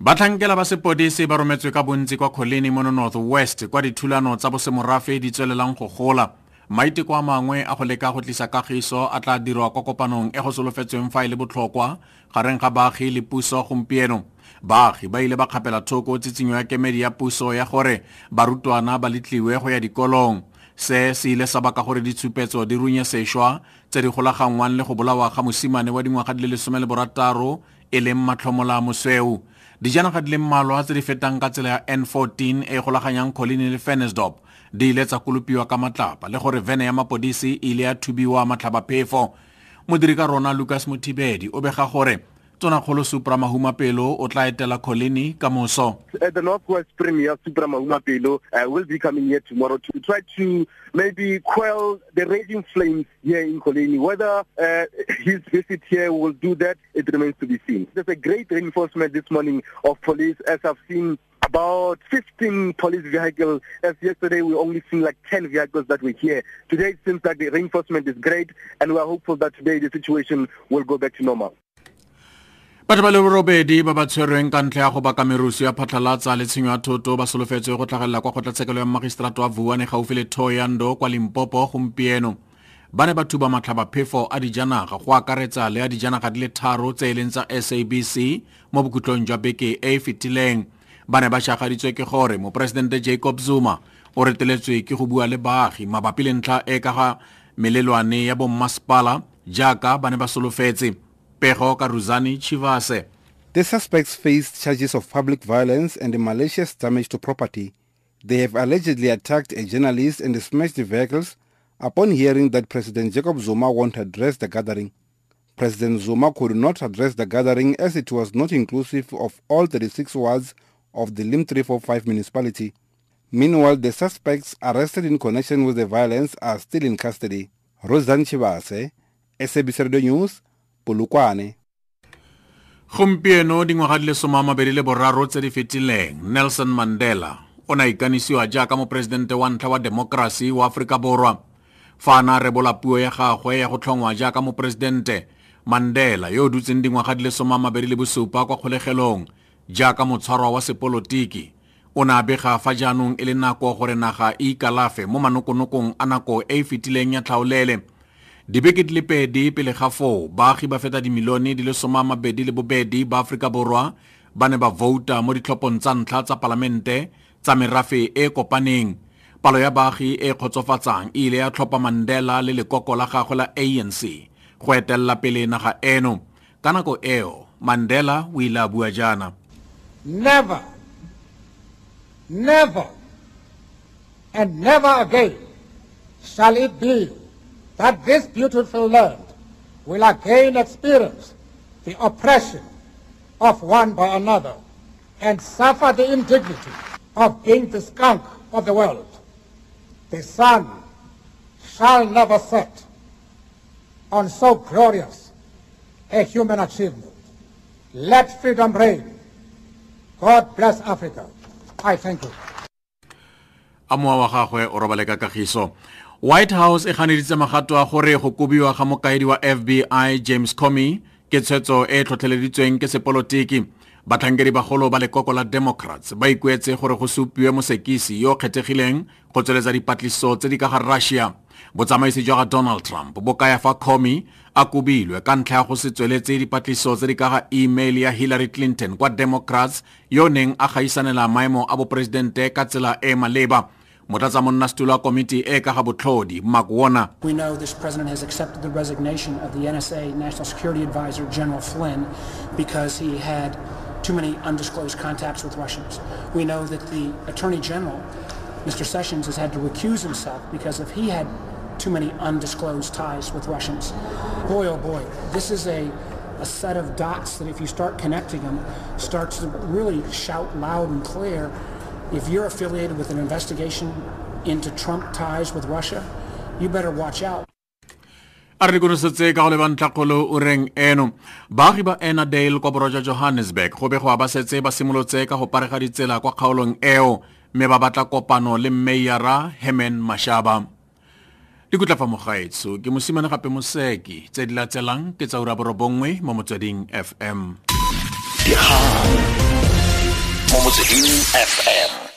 batlhankela ba sepodisi ba rometswe ka bontsi kwa kgoleni mo north west kwa dithulano tsa bosemorafe di tswelelang go gola. Maiteko a mangwe a go leka go tlisa kagiso a tla dirwa kwa kopanong e go solofetsweng fa e le botlhokwa gareng ga baagi le puso gompieno. Baagi ba ile ba kgapela thoko tsitsinyo ya kemedi ya puso ya gore barutwana ba letliwe go ya dikolong. Se se ile sa baka gore ditshupetso di runye sešwa tse di golagangwang le go bolawa ga mosimane wa dingwaga di le lesome le borataro e leng matlhomola mosweu dijanaga di le mmalwa tse di fetang ka tsela ya n14 e golaganyang colini le fenesdop di ile tsa kolopiwa ka matlapa le gore vene ya mapodisi e ile ya thubiwa matlhabaphefo. Modiri ka rona lucas mothibedi o bega gore tonakgolo supra mahumapelo o tla etela coligny ka moso the Northwest Premier Supra Mahumapelo uh, will be coming here tomorrow to try to maybe quell the raging flames here in Coligny. Whether uh, his visit here will do that, it remains to be seen. There's a great reinforcement this morning of police, as I've seen about 15 police vehicles. As yesterday, we only seen like 10 vehicles that were here. Today, it seems like the reinforcement is great, and we are hopeful that today the situation will go back to normal. Batho ba le borobedi ba ba tshwerweng ka ntlha ya go baka merusu ya phatlhalatsa le tshenyo ya thoto ba solofetswe go tlhagelela kwa kgotlatshekelo ya magistrato wa vuane gaufi le thoyando kwa limpopo gompieno. Ba ne ba thuba matlhabaphefo a dijanaga go akaretsa le a dijanaga di le tharo tse e leng tsa sabc mo bokhutlong jwa beke e e fetileng. Ba ne ba šagaditswe ke gore moporesidente jacob zuma o reteletswe ke go bua le baagi mabapi le ntlha e ka ga melelwane ya bommasepala jaaka ba ne ba solofetse pego ka ruzani chivase The suspects faced charges of public violence and malicious damage to property. They have allegedly attacked a journalist and smashed the vehicles upon hearing that President Jacob Zuma won't address the gathering. President Zuma could not address the gathering as it was not inclusive of all 36 wards of the Lim 345 municipality. Meanwhile, the suspects arrested in connection with the violence are still in custody. Rosan Chivase, SABC Radio News, Polokwane. gompieno dingwaga di le somamabedi le boraro tse di fetileng nelson mandela o ne a ikanisiwa jaaka moporesidente wa ntlha wa demokrasi wa aforika borwa fa a na a rebola puo ya gagwe ya go tlhongwa jaaka moporesidente mandela yo o dutseng dingwaga di le somamabedi le bosupa kwa kgolegelong jaaka motshwarwa wa sepolotiki o ne a bega fa jaanong e le nako gore naga e ikalafe mo manokonokong a nako e e fetileng ya tlhaolele dibeke di le pedi pele ga foo baagi ba feta dimilione di le soma mabedi le bobedi ba aforika borwa ba ne ba vouta mo ditlhophong tsa ntlha tsa palamente tsa merafe e kopaneng. Palo ya baagi e kgotsofatsang e ile ya tlhopha mandela le lekoko la gagwe la anc go etelela pele naga eno. Ka nako eo mandela o ile a bua jaana. Never, never, and never again shall it be that this beautiful land will again experience the oppression of one by another and suffer the indignity of being the skunk of the world. The sun shall never set on so glorious a human achievement. Let freedom reign. God bless Africa. I thank you. a wa gagwe o robale ka kagiso white house e ganeditse magato a gore go kobiwa ga mokaedi wa fbi james comey ke tshwetso e e tlhotlheleditsweng ke sepolotiki. Batlhankedi bagolo ba lekoko la democrats ba ikuetse gore go supiwe mosekisi yo o kgethegileng go tsweletsa dipatliso tse di ka ga russia. Botsamaisi jwa ga donald trump bo kaya fa comey a kobilwe ka ntlha ya go se tsweletse dipatliso tse di ka ga email ya hillary clinton kwa democrats yo neng a gaisanela maemo a boporesidente ka tsela e maleba wa komiti e ka ga botlhodi mark warner We know this president has accepted the resignation of the NSA National Security Advisor General Flynn because he had too many undisclosed contacts with Russians. We know that the Attorney General, Mr. Sessions, has had to recuse himself because if he had too many undisclosed ties with Russians. Boy, oh boy, this is a, a set of dots that if you start connecting them, starts to really shout loud and clear. If you're affiliated with an investigation into Trump ties with Russia, you better watch out. a re dikonosetse ka go lebantlhakgolo o reng eno. Baagi ba ennerdale kwa borwa jwa johannesburg go be go ba setse ba simolotse ka go parega ditsela kwa kgaolong eo mme ba batla kopano le mmeiara herman mashaba. Dikutla fa mogaetso ke mosimane gape moseki tse di latselang ke tsa ura borobongwe mo motsweding fm dikgang Momotsehini FM.